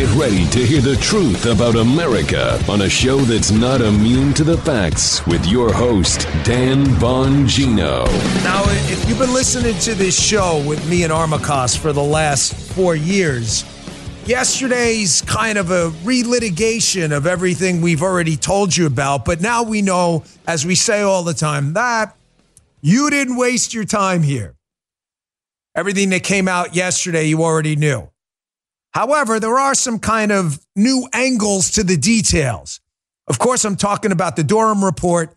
Get ready to hear the truth about America on a show that's not immune to the facts with your host, Dan Bongino. Now, if you've been listening to this show with me and Armacost for the last four years, yesterday's kind of a relitigation of everything we've already told you about. But now we know, as we say all the time, that you didn't waste your time here. Everything that came out yesterday, you already knew. However, there are some kind of new angles to the details. Of course, I'm talking about the Durham report.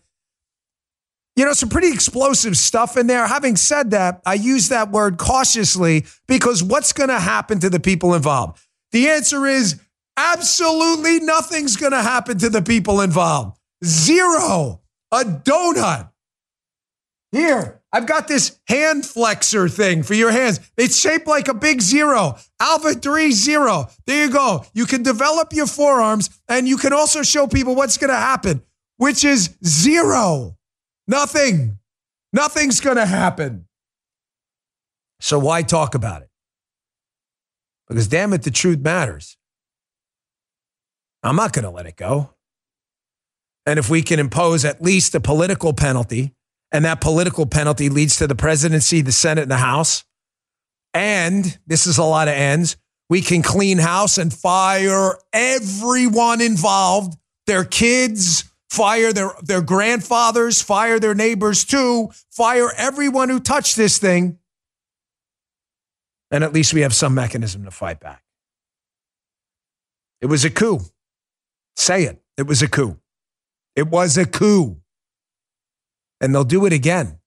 You know, some pretty explosive stuff in there. Having said that, I use that word cautiously because what's going to happen to the people involved? The answer is absolutely nothing's going to happen to the people involved. Zero. A donut. Here, I've got this hand flexor thing for your hands. It's shaped like a big zero. Alpha 3 zero. There you go. You can develop your forearms and you can also show people what's going to happen, which is zero. Nothing. Nothing's going to happen. So why talk about it? Because damn it, the truth matters. I'm not going to let it go. And if we can impose at least a political penalty, and that political penalty leads to the presidency, the Senate, and the House, and this is a lot of ends, we can clean house and fire everyone involved, their kids, fire their, their grandfathers, fire their neighbors too, fire everyone who touched this thing. And at least we have some mechanism to fight back. It was a coup. Say it. It was a coup. It was a coup. And they'll do it again.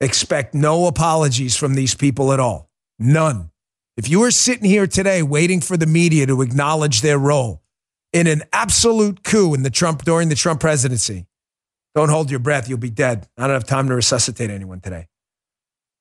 Expect no apologies from these people at all. None. If you are sitting here today waiting for the media to acknowledge their role in an absolute coup in the Trump during the Trump presidency, don't hold your breath. You'll be dead. I don't have time to resuscitate anyone today.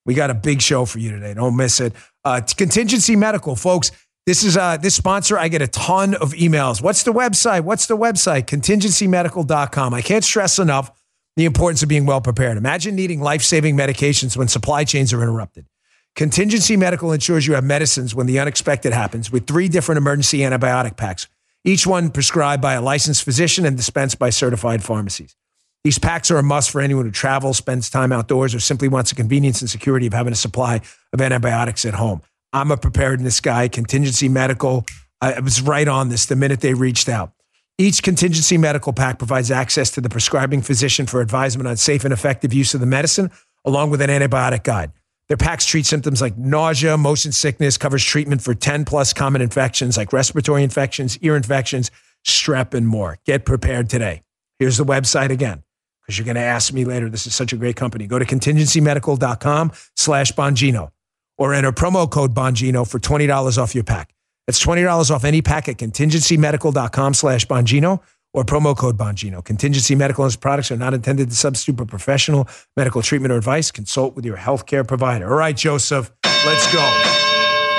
We got a big show for you today. Don't miss it. Uh, Contingency Medical, folks. This is uh, this sponsor. I get a ton of emails. What's the website? What's the website? Contingencymedical.com. I can't stress enough the importance of being well prepared. Imagine needing life saving medications when supply chains are interrupted. Contingency Medical ensures you have medicines when the unexpected happens with three different emergency antibiotic packs, each one prescribed by a licensed physician and dispensed by certified pharmacies. These packs are a must for anyone who travels, spends time outdoors, or simply wants the convenience and security of having a supply of antibiotics at home. I'm a preparedness guy, contingency medical. I was right on this the minute they reached out. Each contingency medical pack provides access to the prescribing physician for advisement on safe and effective use of the medicine, along with an antibiotic guide. Their packs treat symptoms like nausea, motion sickness, covers treatment for 10 plus common infections like respiratory infections, ear infections, strep, and more. Get prepared today. Here's the website again, because you're going to ask me later. This is such a great company. Go to contingencymedical.com slash Bongino or enter promo code Bongino for $20 off your pack. That's $20 off any pack at contingencymedical.com slash Bongino or promo code Bongino. Contingency Medical and its products are not intended to substitute for professional medical treatment or advice. Consult with your healthcare provider. All right, Joseph, let's go.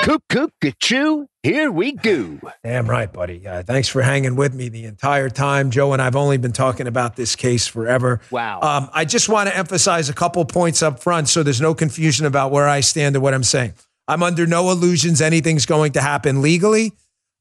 Cook, cook, chew. Here we go. Damn right, buddy. Uh, thanks for hanging with me the entire time. Joe and I've only been talking about this case forever. Wow. Um, I just want to emphasize a couple points up front so there's no confusion about where I stand or what I'm saying. I'm under no illusions anything's going to happen legally.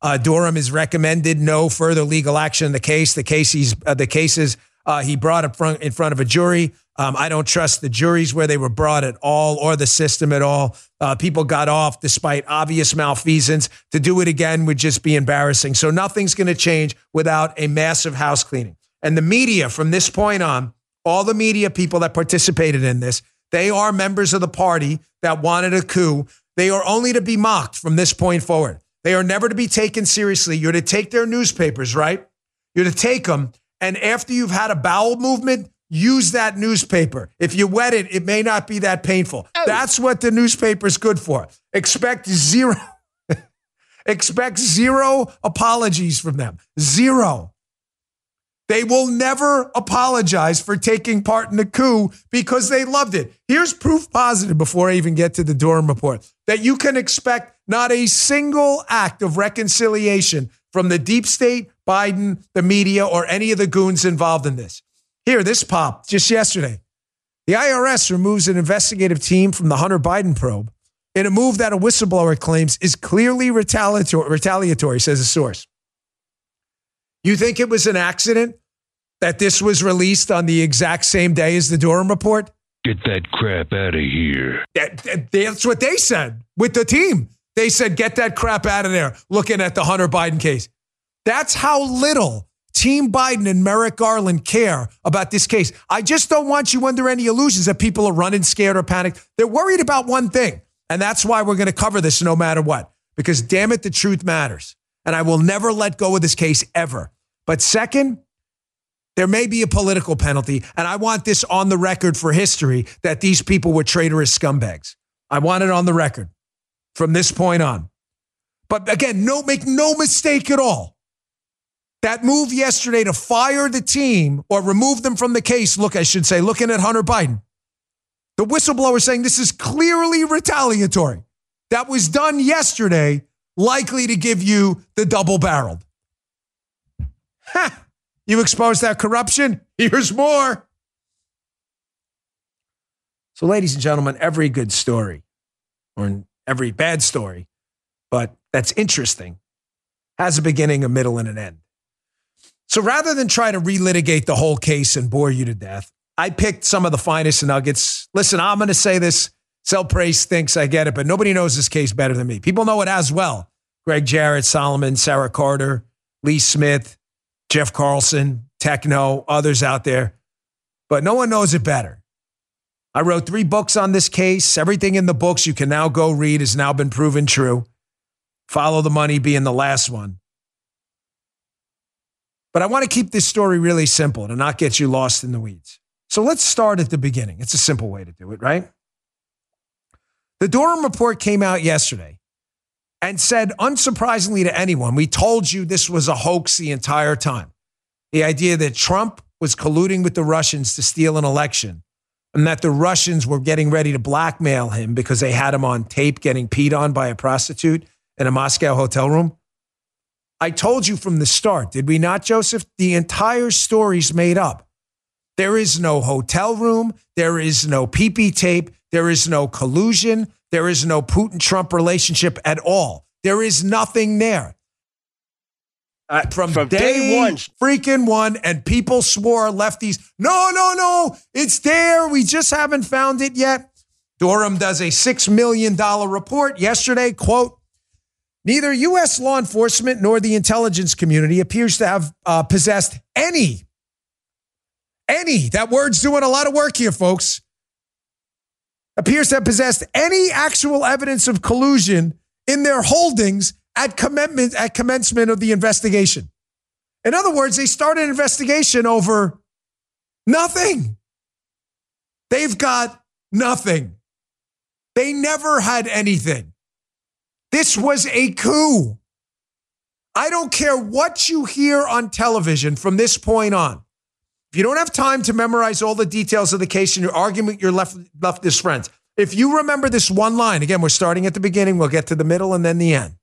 Uh, Durham has recommended no further legal action in the case. The case he's, uh, the cases uh, he brought up front, in front of a jury. Um, I don't trust the juries where they were brought at all or the system at all. Uh, people got off despite obvious malfeasance. To do it again would just be embarrassing. So nothing's going to change without a massive house cleaning. And the media from this point on, all the media people that participated in this, they are members of the party that wanted a coup. They are only to be mocked from this point forward. They are never to be taken seriously. You're to take their newspapers, right? You're to take them. And after you've had a bowel movement, use that newspaper. If you wet it, it may not be that painful. Oh. That's what the newspaper's good for. Expect zero. expect zero apologies from them. Zero. They will never apologize for taking part in the coup because they loved it. Here's proof positive before I even get to the Durham report that you can expect not a single act of reconciliation from the deep state, Biden, the media, or any of the goons involved in this. Here, this popped just yesterday. The IRS removes an investigative team from the Hunter Biden probe in a move that a whistleblower claims is clearly retaliatory, retaliatory says a source. You think it was an accident that this was released on the exact same day as the Durham report? Get that crap out of here. That, that's what they said with the team. They said, get that crap out of there, looking at the Hunter Biden case. That's how little Team Biden and Merrick Garland care about this case. I just don't want you under any illusions that people are running scared or panicked. They're worried about one thing. And that's why we're going to cover this no matter what. Because damn it, the truth matters. And I will never let go of this case ever. But second, there may be a political penalty. And I want this on the record for history that these people were traitorous scumbags. I want it on the record from this point on. But again, no, make no mistake at all. That move yesterday to fire the team or remove them from the case, look, I should say, looking at Hunter Biden, the whistleblower saying this is clearly retaliatory. That was done yesterday, likely to give you the double barreled. Ha! You expose that corruption? Here's more. So, ladies and gentlemen, every good story, or every bad story, but that's interesting, has a beginning, a middle, and an end. So rather than try to relitigate the whole case and bore you to death, I picked some of the finest nuggets. Listen, I'm going to say this. Sell Praise thinks I get it, but nobody knows this case better than me. People know it as well. Greg Jarrett, Solomon, Sarah Carter, Lee Smith, Jeff Carlson, Techno, others out there. But no one knows it better. I wrote three books on this case. Everything in the books you can now go read has now been proven true. Follow the Money being the last one. But I want to keep this story really simple to not get you lost in the weeds. So let's start at the beginning. It's a simple way to do it, right? The Durham report came out yesterday and said, unsurprisingly to anyone, we told you this was a hoax the entire time. The idea that Trump was colluding with the Russians to steal an election and that the Russians were getting ready to blackmail him because they had him on tape getting peed on by a prostitute in a Moscow hotel room. I told you from the start, did we not, Joseph? The entire story's made up. There is no hotel room. There is no PP tape. There is no collusion. There is no Putin Trump relationship at all. There is nothing there. Uh, from, from day, day, one, freaking one, and people swore lefties, no, no, no, it's there. We just haven't found it yet. Durham does a $6 million report yesterday. Quote, Neither U.S. law enforcement nor the intelligence community appears to have uh, possessed any, any, that word's doing a lot of work here, folks, appears to have possessed any actual evidence of collusion in their holdings at, commencement, at commencement of the investigation. In other words, they started an investigation over nothing. They've got nothing. They never had anything. This was a coup. I don't care what you hear on television from this point on. If you don't have time to memorize all the details of the case in your argument, your left left, leftist friends, if you remember this one line, again, we're starting at the beginning, we'll get to the middle and then the end.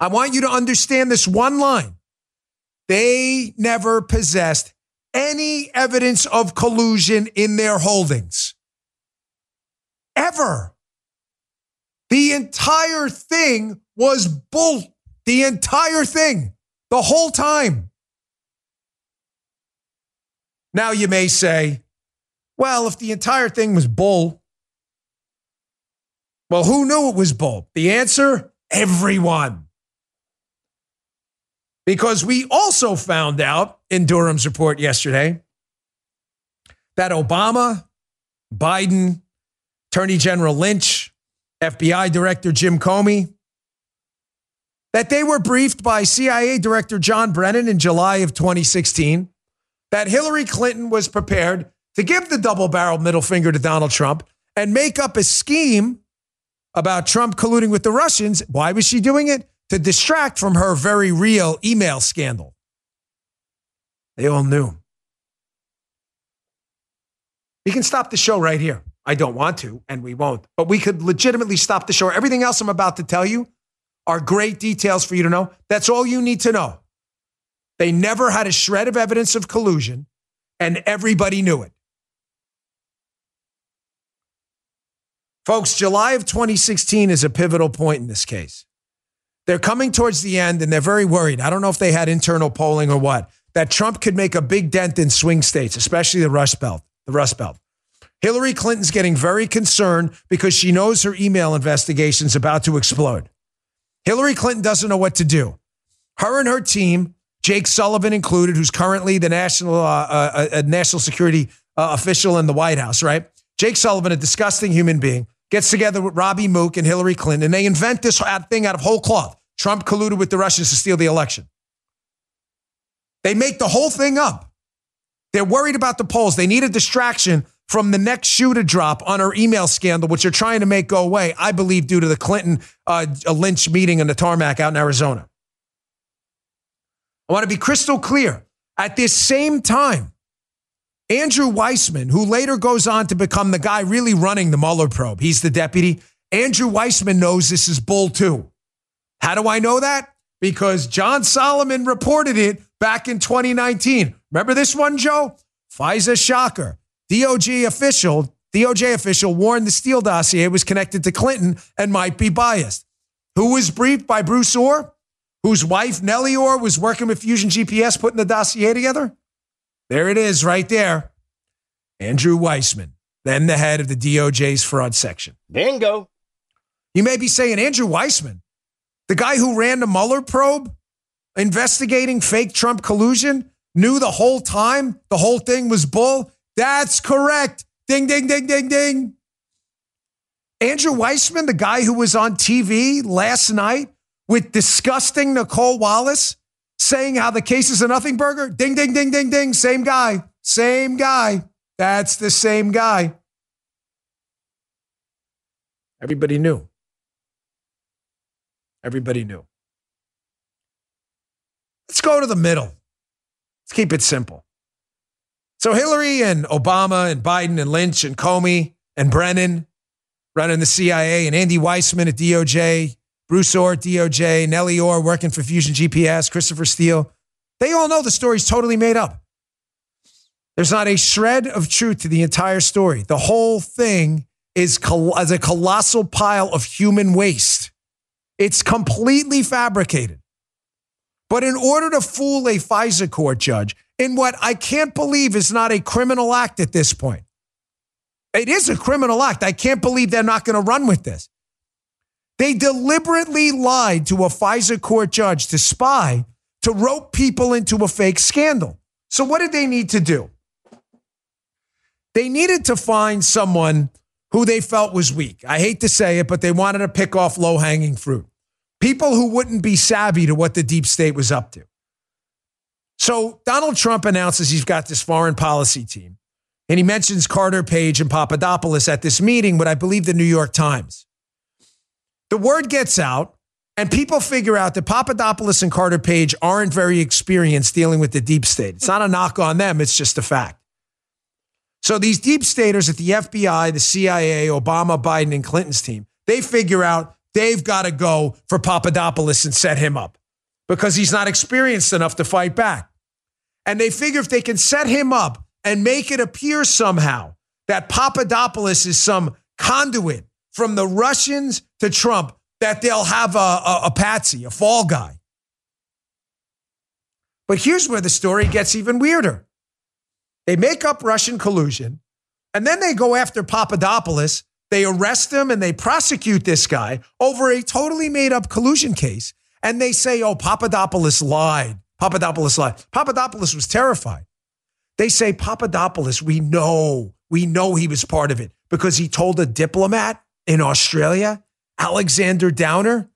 I want you to understand this one line. They never possessed any evidence of collusion in their holdings. Ever. The entire thing was bull. The entire thing, the whole time. Now you may say, well, if the entire thing was bull, well, who knew it was bull? The answer everyone. Because we also found out in Durham's report yesterday that Obama, Biden, Attorney General Lynch, FBI Director Jim Comey, that they were briefed by CIA Director John Brennan in July of 2016 that Hillary Clinton was prepared to give the double barreled middle finger to Donald Trump and make up a scheme about Trump colluding with the Russians. Why was she doing it? To distract from her very real email scandal. They all knew. We can stop the show right here. I don't want to, and we won't. But we could legitimately stop the show. Everything else I'm about to tell you are great details for you to know. That's all you need to know. They never had a shred of evidence of collusion, and everybody knew it. Folks, July of 2016 is a pivotal point in this case. They're coming towards the end and they're very worried. I don't know if they had internal polling or what, that Trump could make a big dent in swing states, especially the Rust Belt. The Rust Belt. Hillary Clinton's getting very concerned because she knows her email investigation is about to explode. Hillary Clinton doesn't know what to do. Her and her team, Jake Sullivan included, who's currently the national uh, uh, uh, national security uh, official in the White House, right? Jake Sullivan, a disgusting human being, gets together with Robbie Mook and Hillary Clinton, and they invent this thing out of whole cloth. Trump colluded with the Russians to steal the election. They make the whole thing up. They're worried about the polls. They need a distraction from the next shoe to drop on her email scandal, which they're trying to make go away, I believe, due to the Clinton uh, Lynch meeting in the tarmac out in Arizona. I want to be crystal clear. At this same time, Andrew Weissmann, who later goes on to become the guy really running the Mueller probe, he's the deputy. Andrew Weissmann knows this is bull too. How do I know that? Because John Solomon reported it back in 2019. Remember this one, Joe? FISA shocker. DOJ official, DOJ official warned the Steele dossier was connected to Clinton and might be biased. Who was briefed by Bruce Ohr, whose wife Nellie Ohr was working with Fusion GPS putting the dossier together? There it is, right there. Andrew Weissmann, then the head of the DOJ's fraud section. Bingo. You may be saying, Andrew Weissmann, the guy who ran the Mueller probe investigating fake Trump collusion, knew the whole time the whole thing was bull. That's correct. Ding, ding, ding, ding, ding. Andrew Weissmann, the guy who was on TV last night with disgusting Nicolle Wallace saying how the case is a nothing burger. Ding, ding, ding, ding, ding. Same guy. Same guy. That's the same guy. Everybody knew. Everybody knew. Let's go to the middle. Let's keep it simple. So Hillary and Obama and Biden and Lynch and Comey and Brennan running the CIA and Andy Weissmann at DOJ, Bruce at DOJ, Nellie Ohr working for Fusion GPS, Christopher Steele. They all know the story's totally made up. There's not a shred of truth to the entire story. The whole thing is as a colossal pile of human waste. It's completely fabricated. But in order to fool a FISA court judge, in what I can't believe is not a criminal act at this point. It is a criminal act. I can't believe they're not going to run with this. They deliberately lied to a FISA court judge to spy, to rope people into a fake scandal. So, what did they need to do? They needed to find someone who they felt was weak. I hate to say it, but they wanted to pick off low hanging fruit. People who wouldn't be savvy to what the deep state was up to. So Donald Trump announces he's got this foreign policy team. And he mentions Carter Page and Papadopoulos at this meeting with, I believe, the New York Times. The word gets out, and people figure out that Papadopoulos and Carter Page aren't very experienced dealing with the deep state. It's not a knock on them, it's just a fact. So these deep staters at the FBI, the CIA, Obama, Biden, and Clinton's team, they figure out they've got to go for Papadopoulos and set him up because he's not experienced enough to fight back. And they figure if they can set him up and make it appear somehow that Papadopoulos is some conduit from the Russians to Trump, that they'll have a, a, a patsy, a fall guy. But here's where the story gets even weirder. They make up Russian collusion, and then they go after Papadopoulos. They arrest him and they prosecute this guy over a totally made up collusion case. And they say, oh, Papadopoulos lied. Papadopoulos lied. Papadopoulos was terrified. They say, Papadopoulos, we know, we know he was part of it because he told a diplomat in Australia, Alexander Downer,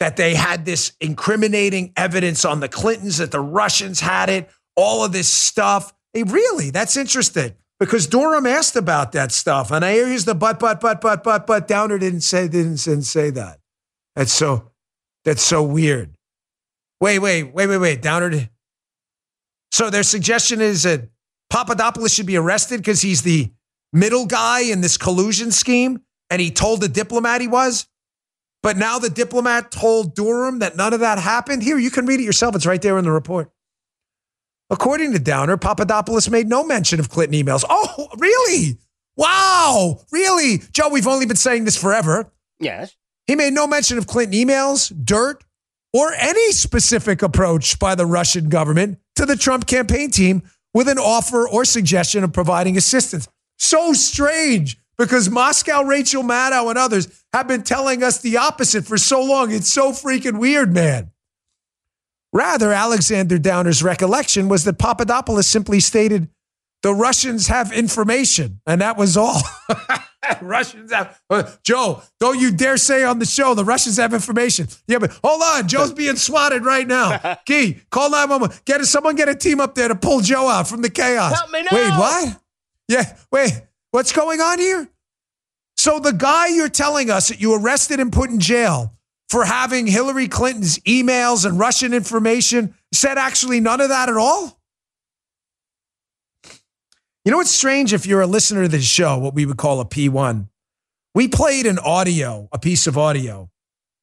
that they had this incriminating evidence on the Clintons, that the Russians had it, all of this stuff. Hey, really? That's interesting because Durham asked about that stuff. And I hear he's the but, but, but, but, but, but Downer didn't say, didn't, didn't say that. That's so, that's so weird. Wait, wait, wait, wait, wait. Downer. So their suggestion is that Papadopoulos should be arrested because he's the middle guy in this collusion scheme, and he told the diplomat he was. But now the diplomat told Durham that none of that happened. Here, you can read it yourself. It's right there in the report. According to Downer, Papadopoulos made no mention of Clinton emails. Oh, really? Wow. Really? Joe, we've only been saying this forever. Yes. He made no mention of Clinton emails, dirt, or any specific approach by the Russian government to the Trump campaign team with an offer or suggestion of providing assistance. So strange because Moscow, Rachel Maddow, and others have been telling us the opposite for so long. It's so freaking weird, man. Rather, Alexander Downer's recollection was that Papadopoulos simply stated, the Russians have information, and that was all. Russians have, uh, Joe, don't you dare say on the show the Russians have information. Yeah, but hold on, Joe's being swatted right now. Key, call 911. Get a, someone get a team up there to pull Joe out from the chaos. Help me now. Wait, what? Yeah, wait, what's going on here? So the guy you're telling us that you arrested and put in jail for having Hillary Clinton's emails and Russian information said actually none of that at all? You know what's strange if you're a listener to this show, what we would call a P1? We played an audio, a piece of audio.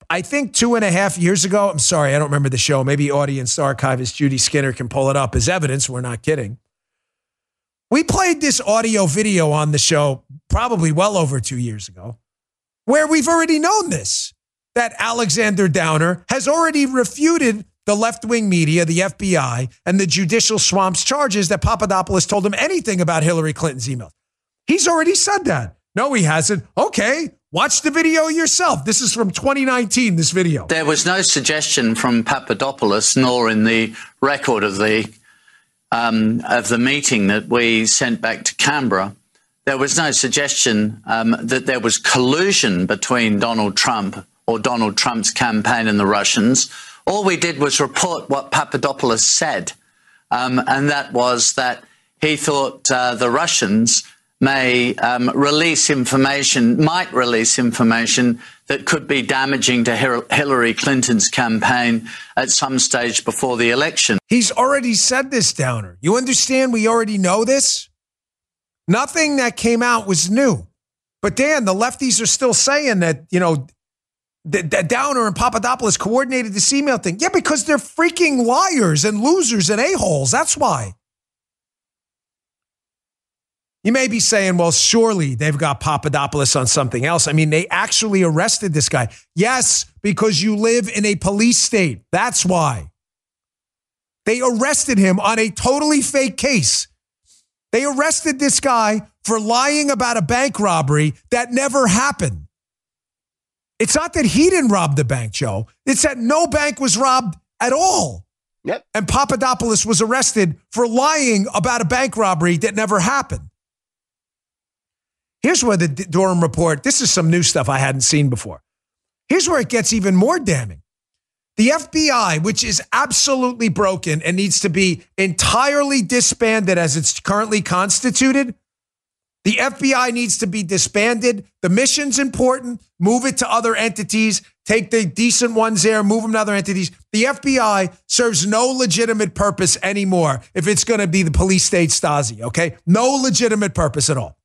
I think two and a half years ago. I'm sorry, I don't remember the show. Maybe audience archivist Judy Skinner can pull it up as evidence. We're not kidding. We played this audio video on the show probably well over two years ago, where we've already known this that Alexander Downer has already refuted the left wing media, the FBI, and the judicial swamps charges that Papadopoulos told him anything about Hillary Clinton's emails. He's already said that. No, he hasn't. Okay, watch the video yourself. This is from 2019, this video. There was no suggestion from Papadopoulos, nor in the record of the um, of the meeting that we sent back to Canberra. There was no suggestion um, that there was collusion between Donald Trump or Donald Trump's campaign and the Russians all we did was report what Papadopoulos said, um, and that was that he thought uh, the Russians may um, release information, might release information that could be damaging to Hillary Clinton's campaign at some stage before the election. He's already said this, Downer. You understand we already know this? Nothing that came out was new. But Dan, the lefties are still saying that, you know, that Downer and Papadopoulos coordinated this email thing. Yeah, because they're freaking liars and losers and a-holes. That's why. You may be saying, well, surely they've got Papadopoulos on something else. I mean, they actually arrested this guy. Yes, because you live in a police state. That's why. They arrested him on a totally fake case. They arrested this guy for lying about a bank robbery that never happened. It's not that he didn't rob the bank, Joe. It's that no bank was robbed at all. Yep. And Papadopoulos was arrested for lying about a bank robbery that never happened. Here's where the Durham report, this is some new stuff I hadn't seen before. Here's where it gets even more damning. The FBI, which is absolutely broken and needs to be entirely disbanded as it's currently constituted, the FBI needs to be disbanded. The mission's important. Move it to other entities. Take the decent ones there, move them to other entities. The FBI serves no legitimate purpose anymore if it's going to be the police state Stasi, okay? No legitimate purpose at all.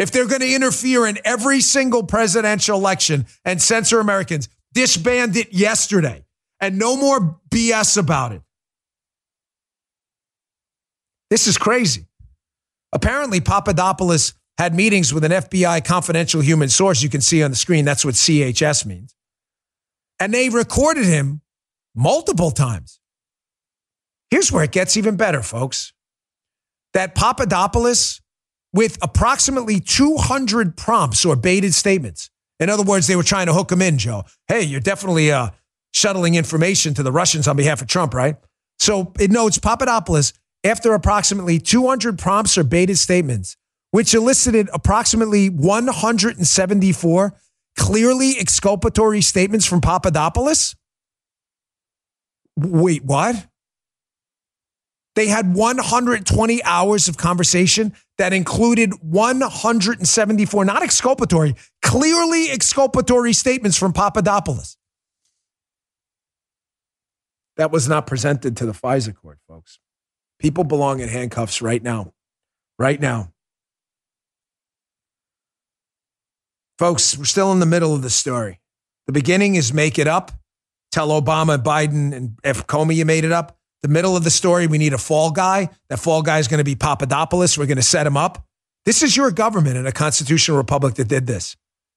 If they're going to interfere in every single presidential election and censor Americans, disband it yesterday and no more BS about it. This is crazy. Apparently, Papadopoulos had meetings with an FBI confidential human source. You can see on the screen. That's what CHS means. And they recorded him multiple times. Here's where it gets even better, folks. That Papadopoulos, with approximately 200 prompts or baited statements, in other words, they were trying to hook him in, Joe. Hey, you're definitely uh, shuttling information to the Russians on behalf of Trump, right? So it notes Papadopoulos after approximately 200 prompts or baited statements, which elicited approximately 174 clearly exculpatory statements from Papadopoulos? Wait, what? They had 120 hours of conversation that included 174, not exculpatory, clearly exculpatory statements from Papadopoulos. That was not presented to the FISA court, folks. People belong in handcuffs right now. Right now. Folks, we're still in the middle of the story. The beginning is make it up. Tell Obama, Biden, and if Comey, you made it up. The middle of the story, we need a fall guy. That fall guy is going to be Papadopoulos. We're going to set him up. This is your government in a constitutional republic that did this.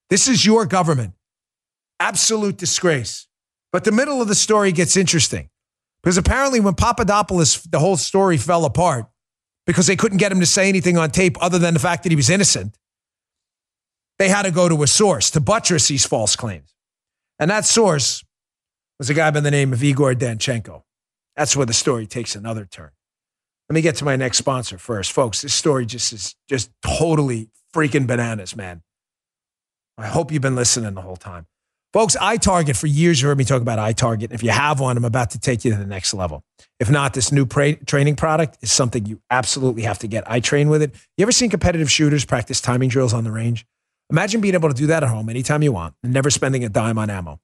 This is your government. Absolute disgrace. But the middle of the story gets interesting because apparently, when Papadopoulos, the whole story fell apart because they couldn't get him to say anything on tape other than the fact that he was innocent, they had to go to a source to buttress these false claims. And that source was a guy by the name of Igor Danchenko. That's where the story takes another turn. Let me get to my next sponsor first. Folks, this story just is just totally freaking bananas, man. I hope you've been listening the whole time. Folks, iTarget, for years you heard me talk about iTarget. If you have one, I'm about to take you to the next level. If not, this new pra- training product is something you absolutely have to get. I train with it. You ever seen competitive shooters practice timing drills on the range? Imagine being able to do that at home anytime you want and never spending a dime on ammo.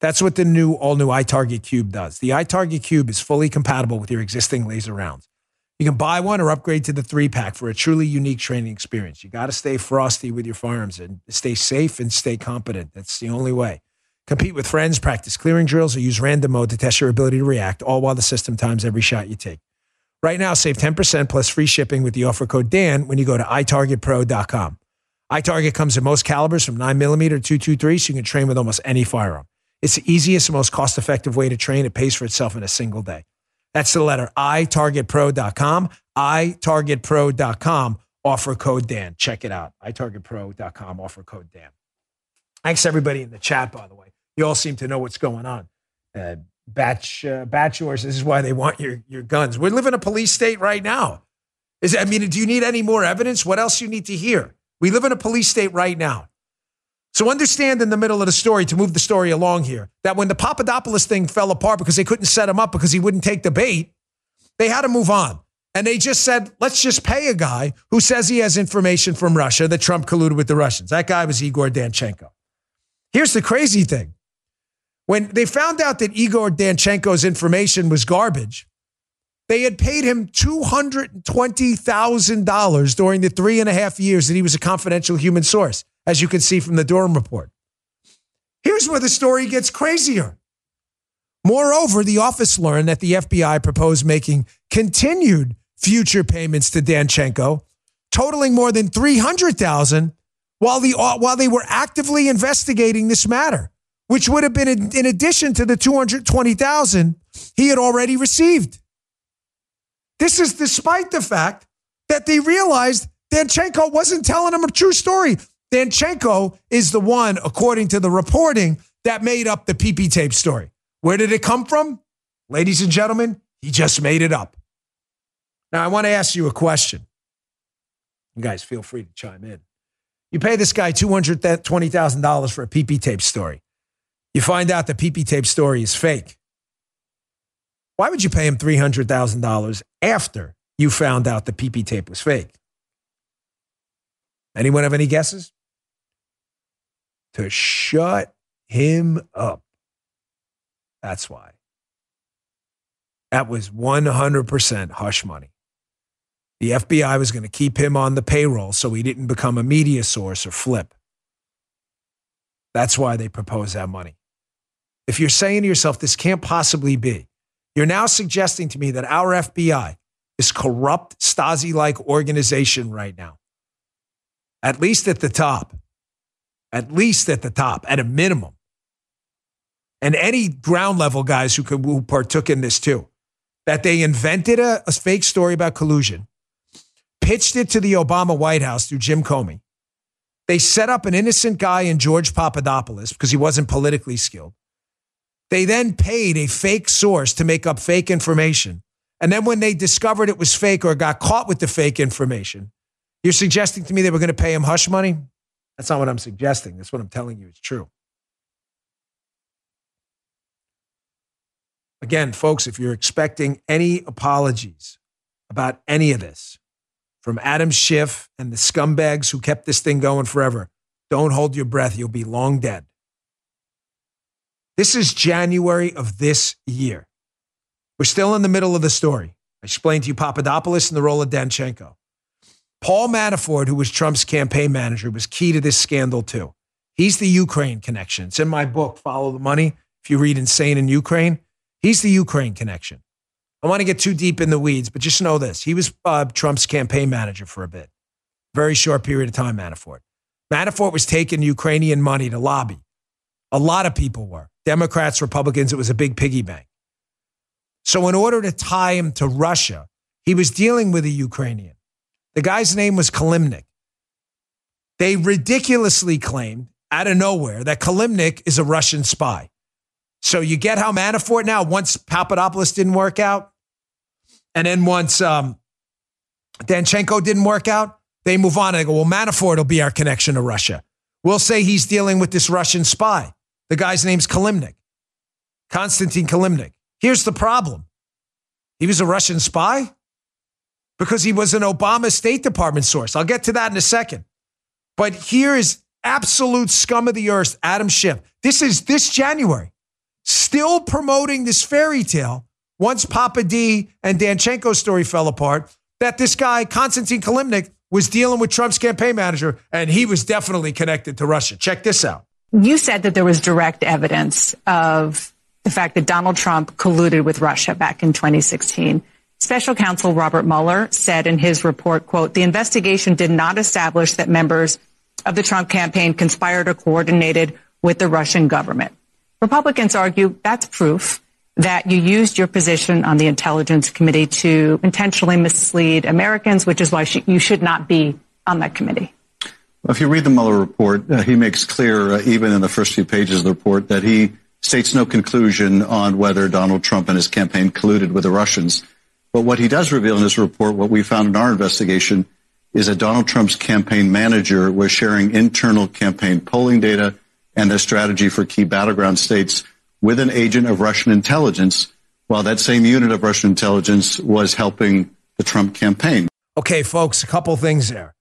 That's what the new, all new iTarget Cube does. The iTarget Cube is fully compatible with your existing laser rounds. You can buy one or upgrade to the three pack for a truly unique training experience. You got to stay frosty with your firearms and stay safe and stay competent. That's the only way. Compete with friends, practice clearing drills, or use random mode to test your ability to react, all while the system times every shot you take. Right now, save 10% plus free shipping with the offer code DAN when you go to itargetpro.com. iTarget comes in most calibers from 9mm to 223, so you can train with almost any firearm. It's the easiest and most cost effective way to train. It pays for itself in a single day. That's the letter itargetpro.com, itargetpro.com, offer code Dan. Check it out. itargetpro.com, offer code Dan. Thanks everybody in the chat, by the way. You all seem to know what's going on. Uh, batch, uh, batch yours. This is why they want your, your guns. We live in a police state right now. Is I mean, do you need any more evidence? What else you need to hear? We live in a police state right now. So understand in the middle of the story to move the story along here that when the Papadopoulos thing fell apart because they couldn't set him up because he wouldn't take the bait, they had to move on. And they just said, let's just pay a guy who says he has information from Russia that Trump colluded with the Russians. That guy was Igor Danchenko. Here's the crazy thing. When they found out that Igor Danchenko's information was garbage, they had paid him $220,000 during the three and a half years that he was a confidential human source as you can see from the Durham report. Here's where the story gets crazier. Moreover, the office learned that the FBI proposed making continued future payments to Danchenko, totaling more than 300,000 while the while they were actively investigating this matter, which would have been in, addition to the 220,000 he had already received. This is despite the fact that they realized Danchenko wasn't telling them a true story. Danchenko is the one, according to the reporting, that made up the PP tape story. Where did it come from? Ladies and gentlemen, he just made it up. Now, I want to ask you a question. You guys feel free to chime in. You pay this guy $220,000 for a PP tape story. You find out the PP tape story is fake. Why would you pay him $300,000 after you found out the PP tape was fake? Anyone have any guesses? To shut him up. That's why. That was 100% hush money. The FBI was going to keep him on the payroll so he didn't become a media source or flip. That's why they proposed that money. If you're saying to yourself, this can't possibly be, you're now suggesting to me that our FBI, this corrupt Stasi like organization right now, at least at the top, at least at the top, at a minimum. And any ground level guys who, could, who partook in this too, that they invented a, a fake story about collusion, pitched it to the Obama White House through Jim Comey. They set up an innocent guy in George Papadopoulos because he wasn't politically skilled. They then paid a fake source to make up fake information. And then when they discovered it was fake or got caught with the fake information, you're suggesting to me they were going to pay him hush money? That's not what I'm suggesting. That's what I'm telling you. It's true. Again, folks, if you're expecting any apologies about any of this from Adam Schiff and the scumbags who kept this thing going forever, don't hold your breath. You'll be long dead. This is January of this year. We're still in the middle of the story. I explained to you Papadopoulos and the role of Danchenko. Paul Manafort, who was Trump's campaign manager, was key to this scandal too. He's the Ukraine connection. It's in my book, Follow the Money. If you read Insane in Ukraine, he's the Ukraine connection. I want to get too deep in the weeds, but just know this. He was uh, Trump's campaign manager for a bit. Very short period of time, Manafort. Manafort was taking Ukrainian money to lobby. A lot of people were Democrats, Republicans. It was a big piggy bank. So, in order to tie him to Russia, he was dealing with a Ukrainian. The guy's name was Kilimnik. They ridiculously claimed out of nowhere that Kilimnik is a Russian spy. So you get how Manafort now, once Papadopoulos didn't work out, and then once um, Danchenko didn't work out, they move on and they go, well, Manafort will be our connection to Russia. We'll say he's dealing with this Russian spy. The guy's name's Kilimnik, Konstantin Kilimnik. Here's the problem he was a Russian spy because he was an Obama State Department source. I'll get to that in a second. But here is absolute scum of the earth, Adam Schiff. This is this January, still promoting this fairy tale once Papa D and Danchenko's story fell apart, that this guy, Konstantin Kilimnik, was dealing with Trump's campaign manager, and he was definitely connected to Russia. Check this out. You said that there was direct evidence of the fact that Donald Trump colluded with Russia back in 2016. Special counsel Robert Mueller said in his report, quote, the investigation did not establish that members of the Trump campaign conspired or coordinated with the Russian government. Republicans argue that's proof that you used your position on the Intelligence Committee to intentionally mislead Americans, which is why you should not be on that committee. If you read the Mueller report, uh, he makes clear, uh, even in the first few pages of the report, that he states no conclusion on whether Donald Trump and his campaign colluded with the Russians. But what he does reveal in his report, what we found in our investigation, is that Donald Trump's campaign manager was sharing internal campaign polling data and their strategy for key battleground states with an agent of Russian intelligence, while that same unit of Russian intelligence was helping the Trump campaign. Okay, folks, a couple things there.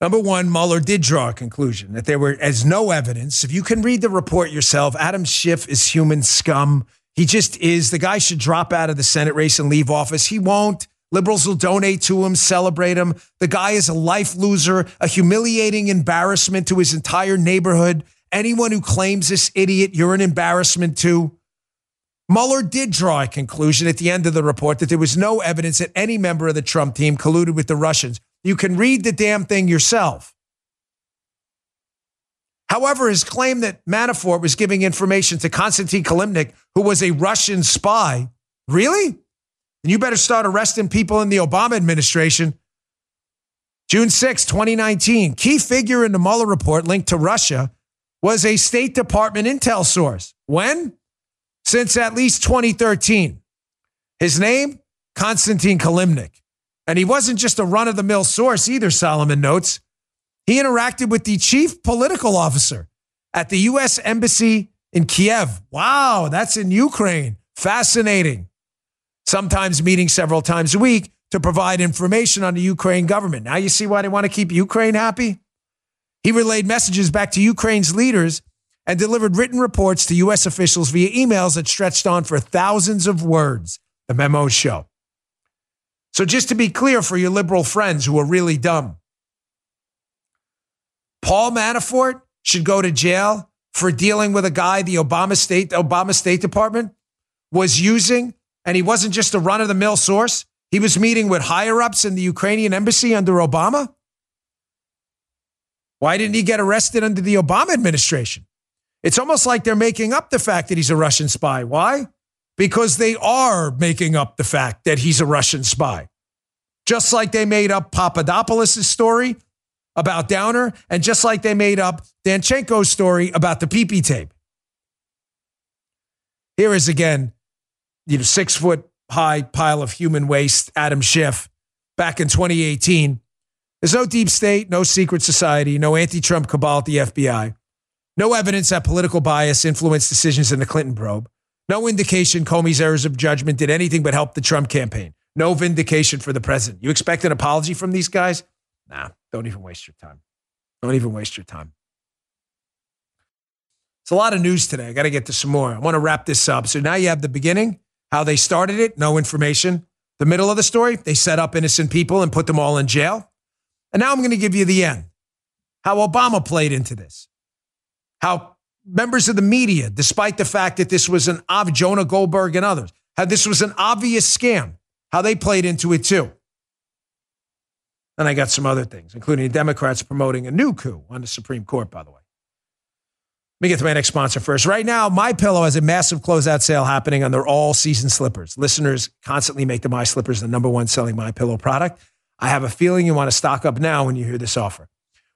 Number one, Mueller did draw a conclusion that there were as no evidence. If you can read the report yourself, Adam Schiff is human scum. He just is. The guy should drop out of the Senate race and leave office. He won't. Liberals will donate to him, celebrate him. The guy is a life loser, a humiliating embarrassment to his entire neighborhood. Anyone who claims this idiot, you're an embarrassment to. Mueller did draw a conclusion at the end of the report that there was no evidence that any member of the Trump team colluded with the Russians. You can read the damn thing yourself. However, his claim that Manafort was giving information to Konstantin Kilimnik, who was a Russian spy, really? And you better start arresting people in the Obama administration. June 6, 2019, key figure in the Mueller report linked to Russia was a State Department intel source. When? Since at least 2013. His name? Konstantin Kilimnik. And he wasn't just a run of the mill source either, Solomon notes. He interacted with the chief political officer at the U.S. Embassy in Kiev. Wow, that's in Ukraine. Fascinating. Sometimes meeting several times a week to provide information on the Ukraine government. Now you see why they want to keep Ukraine happy? He relayed messages back to Ukraine's leaders and delivered written reports to U.S. officials via emails that stretched on for thousands of words, the memos show. So, just to be clear for your liberal friends who are really dumb, Paul Manafort should go to jail for dealing with a guy the Obama State, Obama State Department was using, and he wasn't just a run of the mill source. He was meeting with higher ups in the Ukrainian embassy under Obama. Why didn't he get arrested under the Obama administration? It's almost like they're making up the fact that he's a Russian spy. Why? Because they are making up the fact that he's a Russian spy. Just like they made up Papadopoulos' story about Downer, and just like they made up Danchenko's story about the PP tape. Here is again, you know, six foot high pile of human waste, Adam Schiff, back in 2018 there's no deep state, no secret society, no anti Trump cabal at the FBI, no evidence that political bias influenced decisions in the Clinton probe, no indication Comey's errors of judgment did anything but help the Trump campaign, no vindication for the president. You expect an apology from these guys? Nah, don't even waste your time. Don't even waste your time. It's a lot of news today. I got to get to some more. I want to wrap this up. So now you have the beginning, how they started it, no information. The middle of the story, they set up innocent people and put them all in jail. And now I'm going to give you the end. How Obama played into this. How members of the media, despite the fact that this was an Jonah Goldberg and others, how this was an obvious scam, how they played into it too. And I got some other things, including Democrats promoting a new coup on the Supreme Court, by the way. Let me get to my next sponsor first. Right now, My Pillow has a massive closeout sale happening on their all-season slippers. Listeners constantly make the My Slippers the number one selling My Pillow product. I have a feeling you want to stock up now when you hear this offer.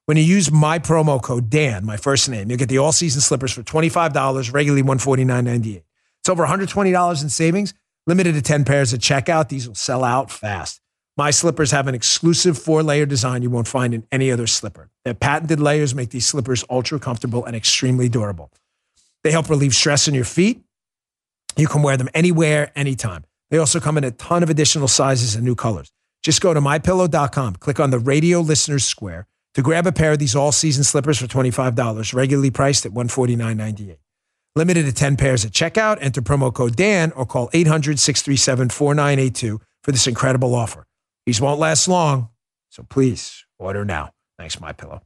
When you use my promo code Dan, my first name, you'll get the all-season slippers for $25, regularly $149.98. It's over $120 in savings, limited to 10 pairs at checkout. These will sell out fast. My slippers have an exclusive four layer design you won't find in any other slipper. Their patented layers make these slippers ultra comfortable and extremely durable. They help relieve stress in your feet. You can wear them anywhere, anytime. They also come in a ton of additional sizes and new colors. Just go to mypillow.com, click on the radio listeners square to grab a pair of these all season slippers for $25, regularly priced at $149.98. Limited to 10 pairs at checkout. Enter promo code Dan or call 800 637 4982 for this incredible offer. These won't last long, so please order now. Thanks, my pillow.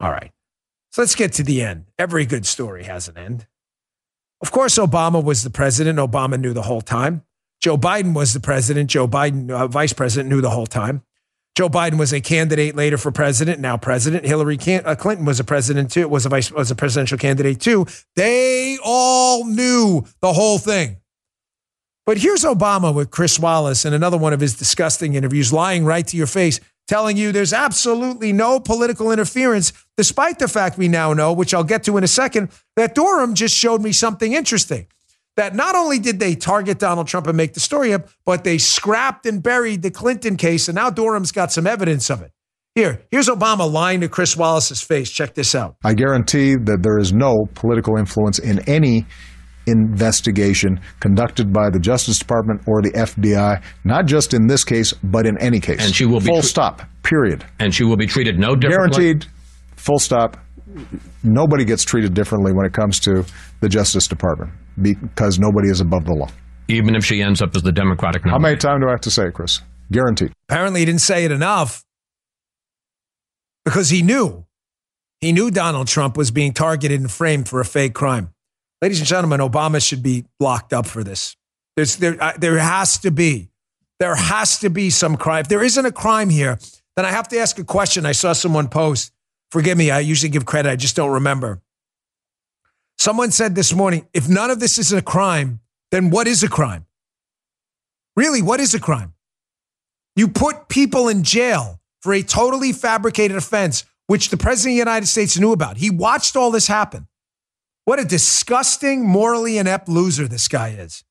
All right. So let's get to the end. Every good story has an end. Of course, Obama was the president. Obama knew the whole time. Joe Biden was the president. Joe Biden, uh, vice president, knew the whole time. Joe Biden was a candidate later for president, now president. Hillary uh, Clinton was a president too, was a vice, was a presidential candidate too. They all knew the whole thing. But here's Obama with Chris Wallace in another one of his disgusting interviews, lying right to your face, telling you there's absolutely no political interference, despite the fact we now know, which I'll get to in a second, that Durham just showed me something interesting. That not only did they target Donald Trump and make the story up, but they scrapped and buried the Clinton case, and now Durham's got some evidence of it. Here, here's Obama lying to Chris Wallace's face. Check this out. I guarantee that there is no political influence in any investigation conducted by the Justice Department or the FBI, not just in this case, but in any case. And she will be full stop. Period. And she will be treated no differently. Guaranteed. Full stop. Nobody gets treated differently when it comes to the Justice Department because nobody is above the law. Even if she ends up as the Democratic nominee. How many times do I have to say it, Chris? Guaranteed. Apparently, he didn't say it enough because he knew. He knew Donald Trump was being targeted and framed for a fake crime. Ladies and gentlemen, Obama should be locked up for this. There's, there, uh, there has to be. There has to be some crime. If there isn't a crime here, then I have to ask a question. I saw someone post. Forgive me, I usually give credit, I just don't remember. Someone said this morning if none of this is a crime, then what is a crime? Really, what is a crime? You put people in jail for a totally fabricated offense, which the President of the United States knew about. He watched all this happen. What a disgusting, morally inept loser this guy is.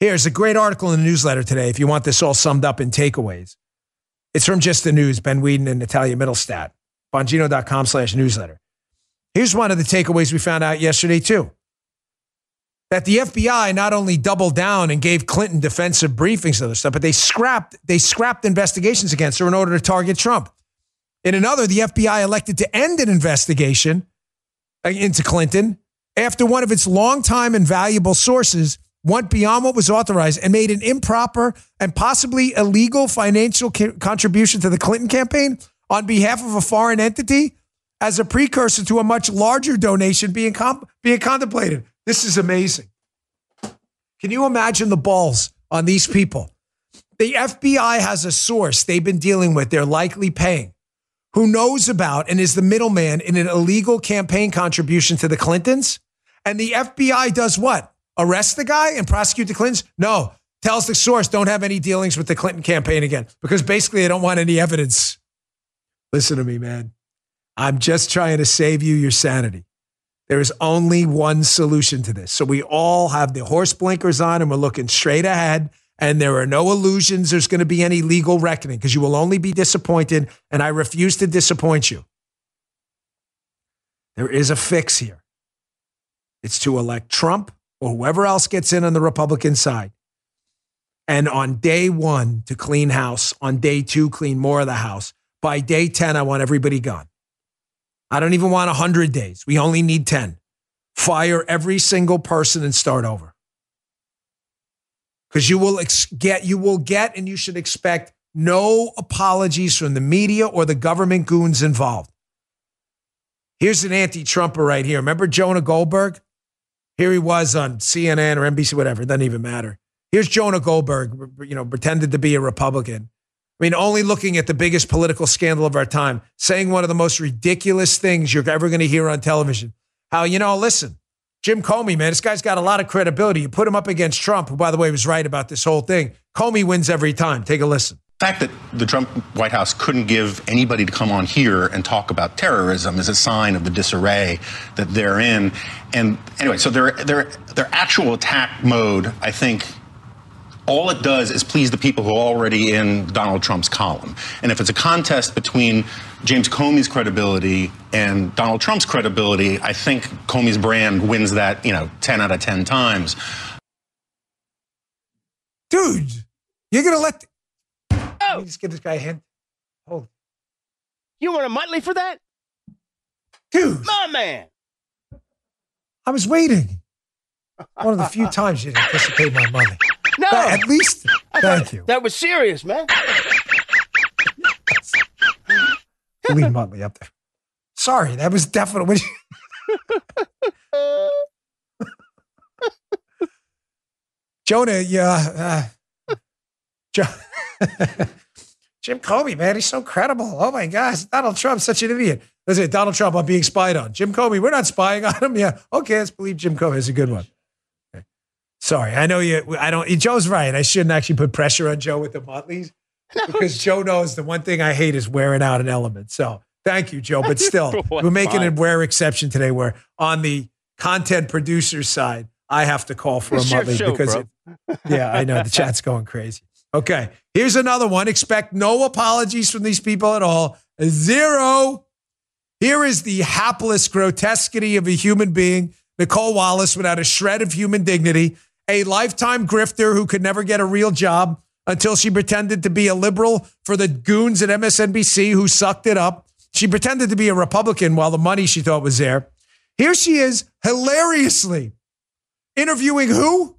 Here's a great article in the newsletter today if you want this all summed up in takeaways. It's from Just the News, Ben Whedon and Natalia Mittelstadt, bongino.com slash newsletter. Here's one of the takeaways we found out yesterday, too. That the FBI not only doubled down and gave Clinton defensive briefings and other stuff, but they scrapped, they scrapped investigations against her in order to target Trump. In another, the FBI elected to end an investigation Uh, into Clinton after one of its longtime and valuable sources went beyond what was authorized and made an improper and possibly illegal financial contribution to the Clinton campaign on behalf of a foreign entity as a precursor to a much larger donation being, comp- being contemplated. This is amazing. Can you imagine the balls on these people? The FBI has a source they've been dealing with, they're likely paying who knows about and is the middleman in an illegal campaign contribution to the Clintons. And the FBI does what? Arrest the guy and prosecute the Clintons? No. Tells the source, don't have any dealings with the Clinton campaign again because basically they don't want any evidence. Listen to me, man. I'm just trying to save you your sanity. There is only one solution to this. So we all have the horse blinkers on and we're looking straight ahead and there are no illusions there's going to be any legal reckoning because you will only be disappointed, and I refuse to disappoint you. There is a fix here. It's to elect Trump or whoever else gets in on the Republican side. And on day one, to clean house. On day two, clean more of the house. By day 10, I want everybody gone. I don't even want 100 days. We only need 10. Fire every single person and start over because you will ex- get you will get and you should expect no apologies from the media or the government goons involved. Here's an anti-Trumper right here. Remember Jonah Goldberg? Here he was on CNN or NBC, whatever. It doesn't even matter. Here's Jonah Goldberg, you know, pretended to be a Republican. I mean, only looking at the biggest political scandal of our time, saying one of the most ridiculous things you're ever going to hear on television. How, you know, listen, Jim Comey, man, this guy's got a lot of credibility. You put him up against Trump, who, by the way, was right about this whole thing. Comey wins every time. Take a listen. The fact that the Trump White House couldn't give anybody to come on here and talk about terrorism is a sign of the disarray that they're in. And anyway, so their their their actual attack mode, I think, all it does is please the people who are already in Donald Trump's column. And if it's a contest between James Comey's credibility and Donald Trump's credibility, I think Comey's brand wins that, you know, 10 out of 10 times. Dude, you're going to let. Oh! Let me just give this guy a hint. Hold. You want a Muttley for that? Dude. My man. I was waiting. One of the few times you didn't anticipate my money. No. At least, thank you. That was serious, man. Leave Muttley up there. Sorry, that was definitely. Jonah, yeah. Uh, jo- Jim Comey, man, he's so credible. Oh my gosh, Donald Trump's such an idiot. Listen, Donald Trump, I'm being spied on. Jim Comey, we're not spying on him. Yeah, okay, let's believe Jim Comey is a good one. Okay. Sorry, I know you. I don't. Joe's right. I shouldn't actually put pressure on Joe with the Muttleys because Joe knows the one thing I hate is wearing out an element. So thank you, Joe. But still, we're making a rare exception today where on the content producer side, I have to call for a show, because, it, yeah, I know the chat's going crazy. Okay, here's another one. Expect no apologies from these people at all. Zero. Here is the hapless grotesquity of a human being, Nicolle Wallace, without a shred of human dignity, a lifetime grifter who could never get a real job until she pretended to be a liberal for the goons at MSNBC who sucked it up. She pretended to be a Republican while the money she thought was there. Here she is, hilariously interviewing who?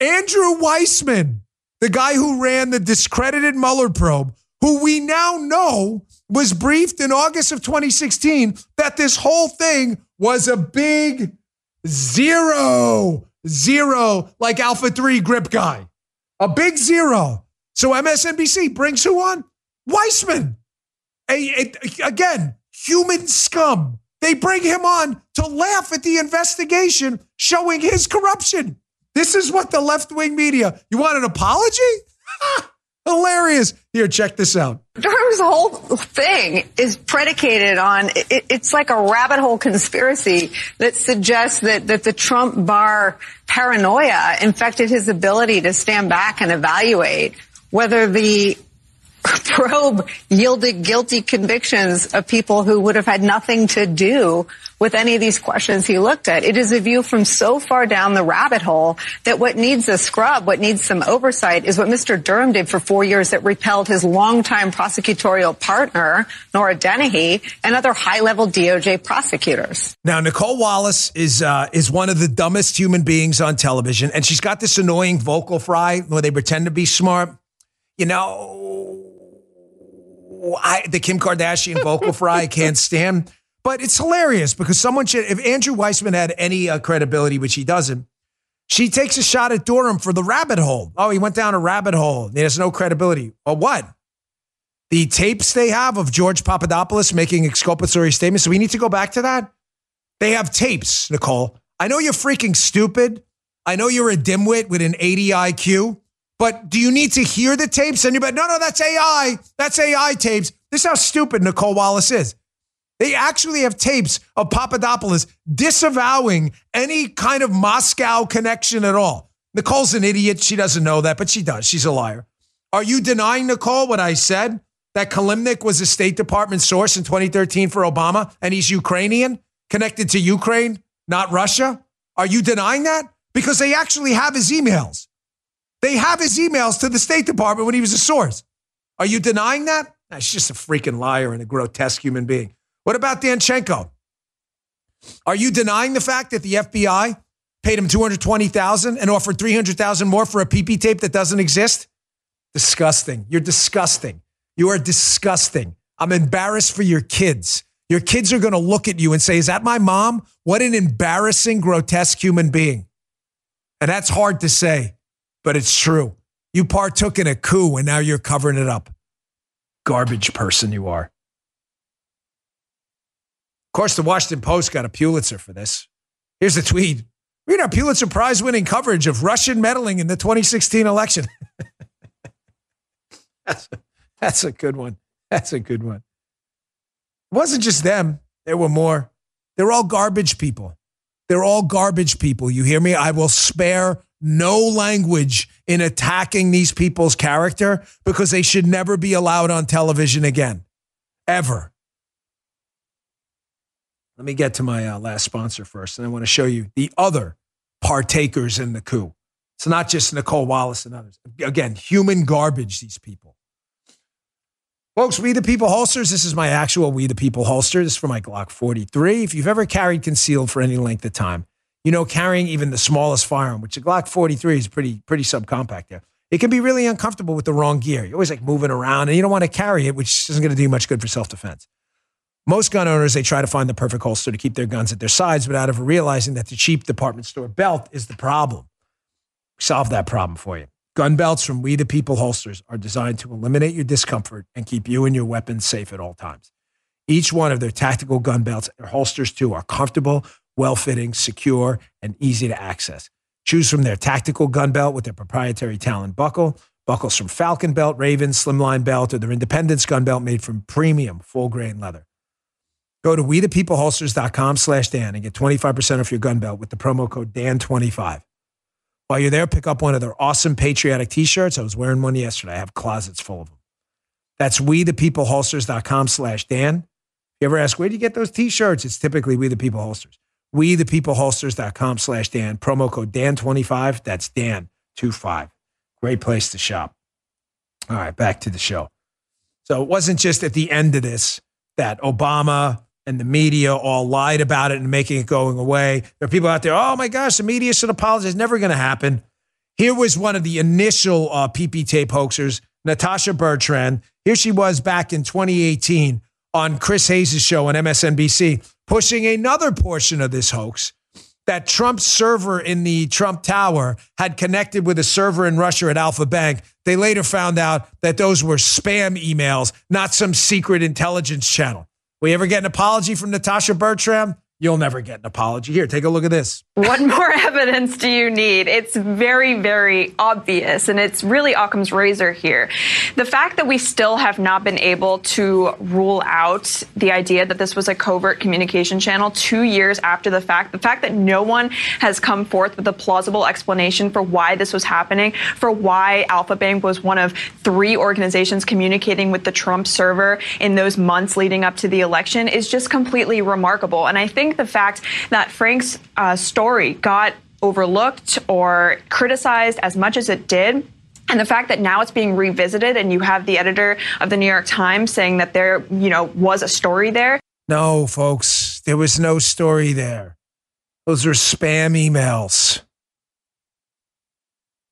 Andrew Weissmann, the guy who ran the discredited Mueller probe, who we now know was briefed in August of 2016 that this whole thing was a big zero, zero, like Alpha 3 grip guy. A big zero. So MSNBC brings who on? Weissmann. A, a- again, human scum. They bring him on to laugh at the investigation showing his corruption. This is what the left wing media. You want an apology? Hilarious. Here, check this out. Durham's whole thing is predicated on it, it's like a rabbit hole conspiracy that suggests that, that the Trump bar paranoia infected his ability to stand back and evaluate whether the probe yielded guilty convictions of people who would have had nothing to do with any of these questions he looked at. It is a view from so far down the rabbit hole that what needs a scrub, what needs some oversight is what Mr. Durham did for four years that repelled his longtime prosecutorial partner, Nora Dennehy, and other high-level DOJ prosecutors. Now, Nicolle Wallace is uh, is one of the dumbest human beings on television, and she's got this annoying vocal fry where they pretend to be smart. You know, I, the Kim Kardashian vocal fry I can't stand, but it's hilarious because someone should. If Andrew Weissmann had any uh, credibility, which he doesn't, she takes a shot at Durham for the rabbit hole. Oh, he went down a rabbit hole. He has no credibility. Well, what? The tapes they have of George Papadopoulos making exculpatory statements. So we need to go back to that. They have tapes, Nicolle. I know you're freaking stupid. I know you're a dimwit with an 80 IQ, but do you need to hear the tapes? Anybody? No, no, that's AI. That's AI tapes. This is how stupid Nicolle Wallace is. They actually have tapes of Papadopoulos disavowing any kind of Moscow connection at all. Nicolle's an idiot. She doesn't know that, but she does. She's a liar. Are you denying, Nicolle, what I said? That Kilimnik was a State Department source in 2013 for Obama and he's Ukrainian, connected to Ukraine, not Russia? Are you denying that? Because they actually have his emails. They have his emails to the State Department when he was a source. Are you denying that? That's just a freaking liar and a grotesque human being. What about Danchenko? Are you denying the fact that the FBI paid him 220,000 and offered 300,000 more for a PP tape that doesn't exist? Disgusting. You're disgusting. You are disgusting. I'm embarrassed for your kids. Your kids are going to look at you and say, Is that my mom? What an embarrassing, grotesque human being. And that's hard to say, but it's true. You partook in a coup and now you're covering it up. Garbage person you are. Of course, the Washington Post got a Pulitzer for this. Here's a tweet. Read our Pulitzer Prize winning coverage of Russian meddling in the 2016 election. that's, a, that's a good one. That's a good one. It wasn't just them, there were more. They're all garbage people. They're all garbage people. You hear me? I will spare no language in attacking these people's character because they should never be allowed on television again, ever. Let me get to my uh, last sponsor first, and I want to show you the other partakers in the coup. It's not just Nicolle Wallace and others. Again, human garbage, these people. Folks, We the People holsters. This is my actual We the People holster. This is for my Glock 43. If you've ever carried concealed for any length of time, you know, carrying even the smallest firearm, which the Glock 43 is pretty, pretty subcompact there. It can be really uncomfortable with the wrong gear. You're always like moving around and you don't want to carry it, which isn't going to do much good for self defense. Most gun owners, they try to find the perfect holster to keep their guns at their sides without ever realizing that the cheap department store belt is the problem. Solve that problem for you. Gun belts from We the People holsters are designed to eliminate your discomfort and keep you and your weapons safe at all times. Each one of their tactical gun belts, their holsters too, are comfortable, well fitting, secure, and easy to access. Choose from their tactical gun belt with their proprietary Talon buckle, buckles from Falcon Belt, Raven, Slimline Belt, or their Independence gun belt made from premium full grain leather. Go to wethepeopleholsters.com slash Dan and get 25% off your gun belt with the promo code Dan25. While you're there, pick up one of their awesome patriotic t-shirts. I was wearing one yesterday. I have closets full of them. That's wethepeopleholsters.com slash Dan. If you ever ask, where do you get those t-shirts? It's typically We the People Holsters. WeThePeopleHolsters.com slash Dan. Promo code Dan25. That's Dan25. Great place to shop. All right, back to the show. So it wasn't just at the end of this that Obama and the media all lied about it and making it going away. There are people out there, oh my gosh, the media should apologize. Never going to happen. Here was one of the initial uh, PP tape hoaxers, Natasha Bertrand. Here she was back in 2018 on Chris Hayes' show on MSNBC, pushing another portion of this hoax that Trump's server in the Trump Tower had connected with a server in Russia at Alpha Bank. They later found out that those were spam emails, not some secret intelligence channel. We ever get an apology from Natasha Bertrand? You'll never get an apology. Here, take a look at this. What more evidence do you need? It's very, very obvious, and it's really Occam's razor here. The fact that we still have not been able to rule out the idea that this was a covert communication channel two years after the fact, the fact that no one has come forth with a plausible explanation for why this was happening, for why Alpha Bank was one of three organizations communicating with the Trump server in those months leading up to the election is just completely remarkable. And I think think the fact that Frank's uh, story got overlooked or criticized as much as it did and the fact that now it's being revisited and you have the editor of the New York Times saying that there, you know, was a story there. No, folks, there was no story there. Those are spam emails.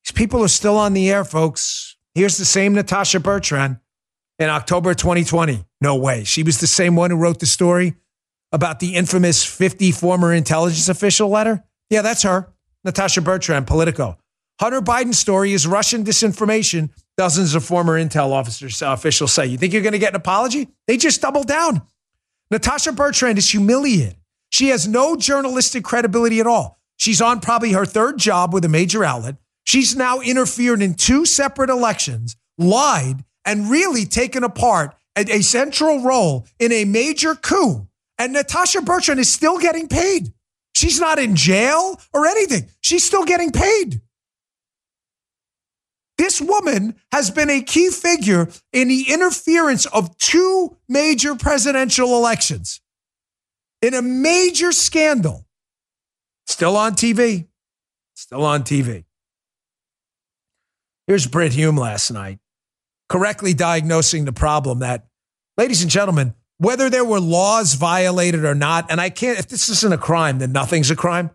These people are still on the air, folks. Here's the same Natasha Bertrand in October 2020. No way. She was the same one who wrote the story about the infamous 50 former intelligence official letter? Yeah, that's her, Natasha Bertrand, Politico. Hunter Biden's story is Russian disinformation, dozens of former intel officers, uh, officials say. You think you're going to get an apology? They just doubled down. Natasha Bertrand is humiliated. She has no journalistic credibility at all. She's on probably her third job with a major outlet. She's now interfered in two separate elections, lied, and really taken apart a, a central role in a major coup and Natasha Bertrand is still getting paid. She's not in jail or anything. She's still getting paid. This woman has been a key figure in the interference of two major presidential elections in a major scandal. Still on TV. Still on TV. Here's Brit Hume last night, correctly diagnosing the problem that, ladies and gentlemen, whether there were laws violated or not, and I can't, if this isn't a crime, then nothing's a crime.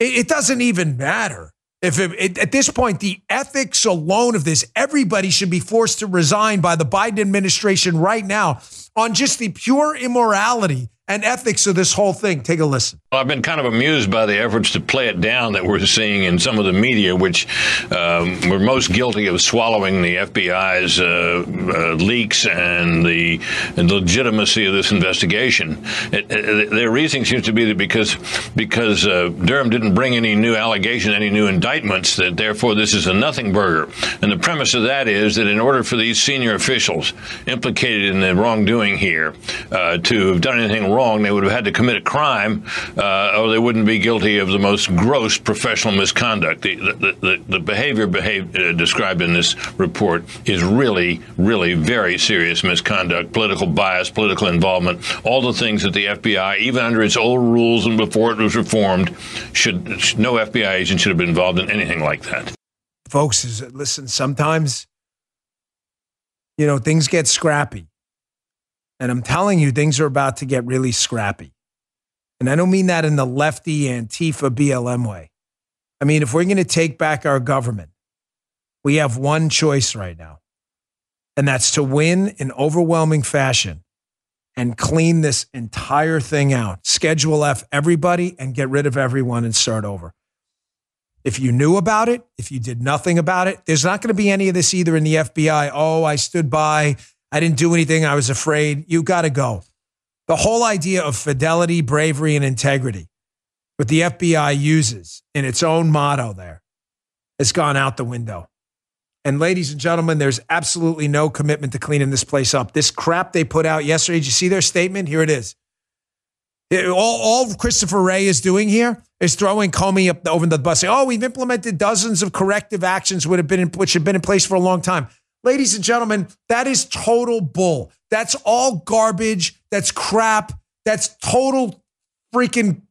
It, it doesn't even matter. If it, it, at this point, the ethics alone of this, everybody should be forced to resign by the Biden administration right now on just the pure immorality and ethics of this whole thing. Take a listen. Well, I've been kind of amused by the efforts to play it down that we're seeing in some of the media, which um, were most guilty of swallowing the FBI's uh, uh, leaks and the, legitimacy of this investigation. It, it, their reasoning seems to be that because because uh, Durham didn't bring any new allegations, any new indictments, that therefore this is a nothing burger. And the premise of that is that in order for these senior officials implicated in the wrongdoing here uh, to have done anything wrong, they would have had to commit a crime, uh, or they wouldn't be guilty of the most gross professional misconduct. The, the, the, the behavior uh, described in this report is really, really very serious misconduct, political bias, political involvement, all the things that the FBI, even under its old rules and before it was reformed, should no FBI agent should have been involved in anything like that. Folks, listen, sometimes, you know, things get scrappy. And I'm telling you, things are about to get really scrappy. And I don't mean that in the lefty Antifa BLM way. I mean, if we're going to take back our government, we have one choice right now, and that's to win in overwhelming fashion and clean this entire thing out. Schedule F everybody and get rid of everyone and start over. If you knew about it, if you did nothing about it, there's not going to be any of this either in the FBI. Oh, I stood by I didn't do anything. I was afraid. You got to go. The whole idea of fidelity, bravery, and integrity, what the FBI uses in its own motto there, has gone out the window. And ladies and gentlemen, there's absolutely no commitment to cleaning this place up. This crap they put out yesterday, did you see their statement? Here it is. It, all, all Christopher Wray is doing here is throwing Comey up over the bus, saying, "Oh, we've implemented dozens of corrective actions would have been in, which have been in place for a long time." Ladies and gentlemen, that is total bull. That's all garbage. That's crap. That's total freaking.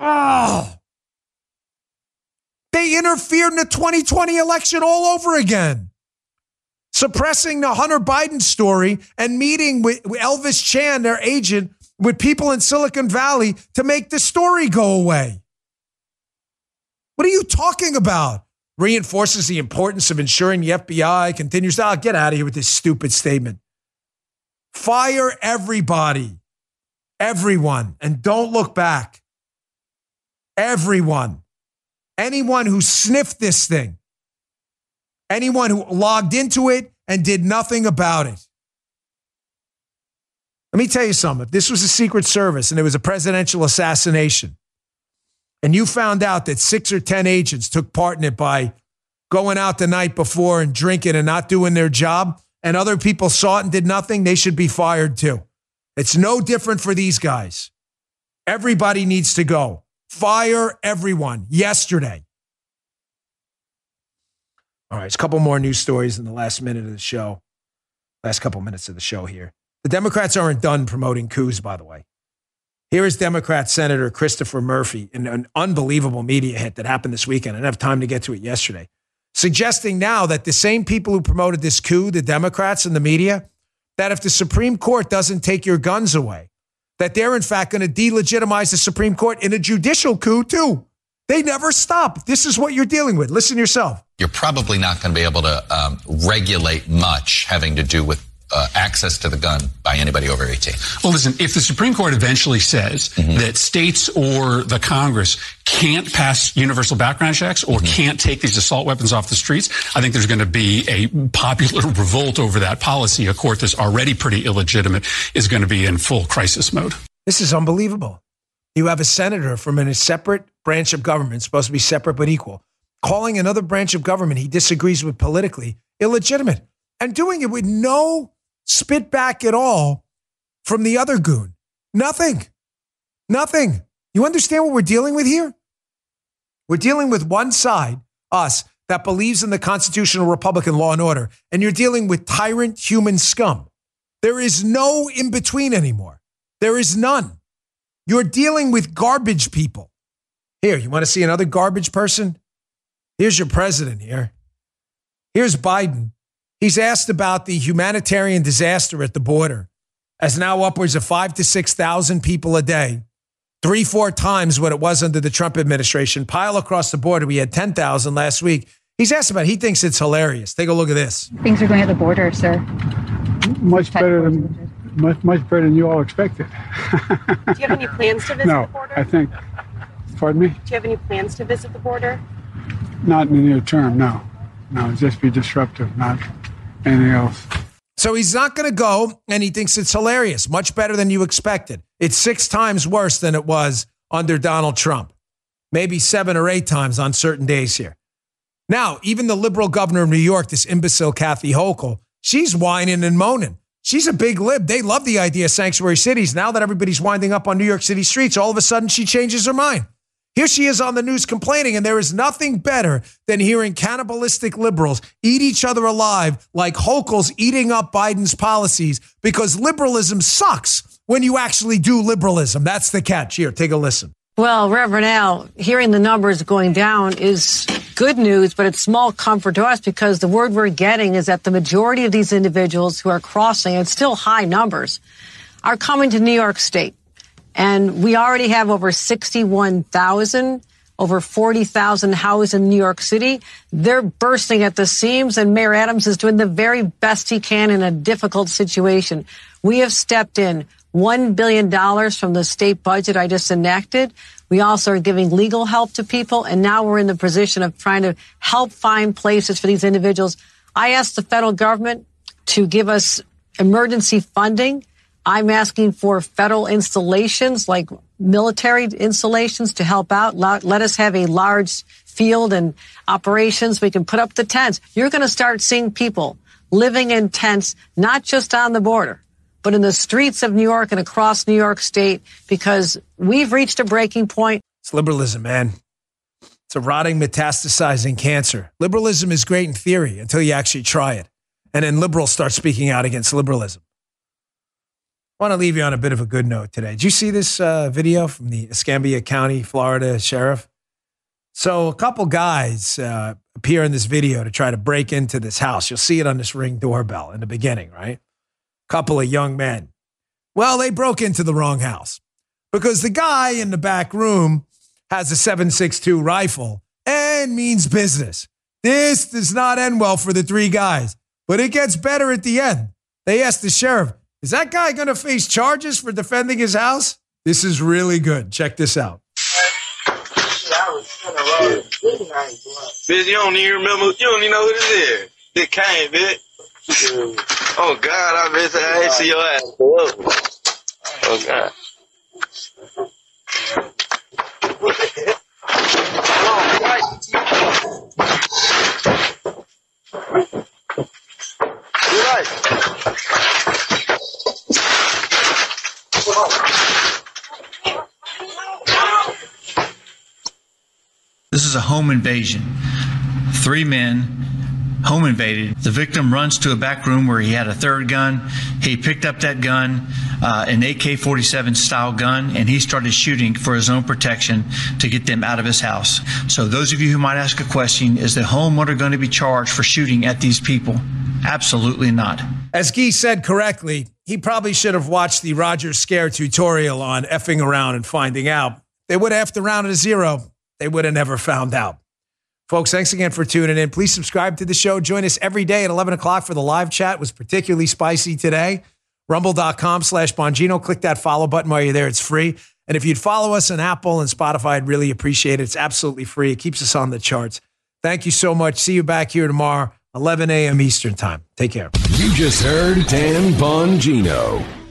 Oh. They interfered in the 2020 election all over again, suppressing the Hunter Biden story and meeting with Elvis Chan, their agent, with people in Silicon Valley to make the story go away. What are you talking about? Reinforces the importance of ensuring the FBI continues to oh, get out of here with this stupid statement. Fire everybody, everyone, and don't look back. Everyone, anyone who sniffed this thing, anyone who logged into it and did nothing about it. Let me tell you something. If this was a Secret Service and it was a presidential assassination, and you found out that six or 10 agents took part in it by going out the night before and drinking and not doing their job, and other people saw it and did nothing, they should be fired too. It's no different for these guys. Everybody needs to go. Fire everyone yesterday. All right, it's a couple more news stories in the last minute of the show. Last couple minutes of the show here. The Democrats aren't done promoting coups, by the way. Here is Democrat Senator Christopher Murphy in an unbelievable media hit that happened this weekend. I didn't have time to get to it yesterday. Suggesting now that the same people who promoted this coup, the Democrats and the media, that if the Supreme Court doesn't take your guns away, that they're in fact going to delegitimize the Supreme Court in a judicial coup too. They never stop. This is what you're dealing with. Listen yourself. You're probably not going to be able to um, regulate much having to do with uh, access to the gun by anybody over 18. Well, listen, if the Supreme Court eventually says mm-hmm. that states or the Congress can't pass universal background checks or mm-hmm. can't take these assault weapons off the streets, I think there's going to be a popular revolt over that policy. A court that's already pretty illegitimate is going to be in full crisis mode. This is unbelievable. You have a senator from a separate branch of government, supposed to be separate but equal, calling another branch of government he disagrees with politically illegitimate and doing it with no spit back at all from the other goon. Nothing. Nothing. You understand what we're dealing with here? We're dealing with one side, us, that believes in the constitutional Republican law and order, and you're dealing with tyrant human scum. There is no in between anymore. There is none. You're dealing with garbage people. Here, you want to see another garbage person? Here's your president here. Here's Biden He's asked about the humanitarian disaster at the border, as now upwards of five to 6,000 people a day, three, four times what it was under the Trump administration, pile across the border. We had 10,000 last week. He's asked about it. He thinks it's hilarious. Take a look at this. Things are going at the border, sir. Much better than much much better than you all expected. Do you have any plans to visit no, the border? I think. Pardon me? Do you have any plans to visit the border? Not in the near term. No, no. Just be disruptive, not anything else. So he's not going to go, and he thinks it's hilarious, much better than you expected. It's six times worse than it was under Donald Trump, maybe seven or eight times on certain days here. Now, even the liberal governor of New York, this imbecile Kathy Hochul, she's whining and moaning. She's a big lib. They love the idea of sanctuary cities. Now that everybody's winding up on New York City streets, all of a sudden she changes her mind. Here she is on the news complaining, and there is nothing better than hearing cannibalistic liberals eat each other alive like Hochul's eating up Biden's policies because liberalism sucks when you actually do liberalism. That's the catch. Here, take a listen. Well, Reverend Al, hearing the numbers going down is good news, but it's small comfort to us because the word we're getting is that the majority of these individuals who are crossing, it's still high numbers, are coming to New York State. And we already have over 61,000, over 40,000 housed in New York City. They're bursting at the seams, and Mayor Adams is doing the very best he can in a difficult situation. We have stepped in $1 billion from the state budget I just enacted. We also are giving legal help to people, and now we're in the position of trying to help find places for these individuals. I asked the federal government to give us emergency funding I'm asking for federal installations like military installations to help out. Let us have a large field and operations. We can put up the tents. You're going to start seeing people living in tents, not just on the border, but in the streets of New York and across New York State because we've reached a breaking point. It's liberalism, man. It's a rotting, metastasizing cancer. Liberalism is great in theory until you actually try it. And then liberals start speaking out against liberalism. Want to leave you on a bit of a good note today. Did you see this uh, video from the Escambia County, Florida sheriff? So, a couple guys uh, appear in this video to try to break into this house. You'll see it on this ring doorbell in the beginning, right? Couple of young men. Well, they broke into the wrong house because the guy in the back room has a 7.62 rifle and means business. This does not end well for the three guys, but it gets better at the end. They asked the sheriff, is that guy going to face charges for defending his house? This is really good. Check this out. Bitch, you don't even remember, you don't even know who this is. It came, bitch. Oh, God, I miss I ain't see your ass. Oh, God. You're right. This is a home invasion. Three men home invaded. The victim runs to a back room where he had a third gun. He picked up that gun, uh, an AK 47 style gun, and he started shooting for his own protection to get them out of his house. So, those of you who might ask a question is the homeowner going to be charged for shooting at these people? Absolutely not. As Guy said correctly, he probably should have watched the Roger Scare tutorial on effing around and finding out. They would have to round to zero. They would have never found out. Folks, thanks again for tuning in. Please subscribe to the show. Join us every day at 11 o'clock for the live chat. It was particularly spicy today. Rumble.com slash Bongino. Click that follow button while you're there. It's free. And if you'd follow us on Apple and Spotify, I'd really appreciate it. It's absolutely free. It keeps us on the charts. Thank you so much. See you back here tomorrow. 11 a.m. Eastern Time. Take care. You just heard Dan Bongino.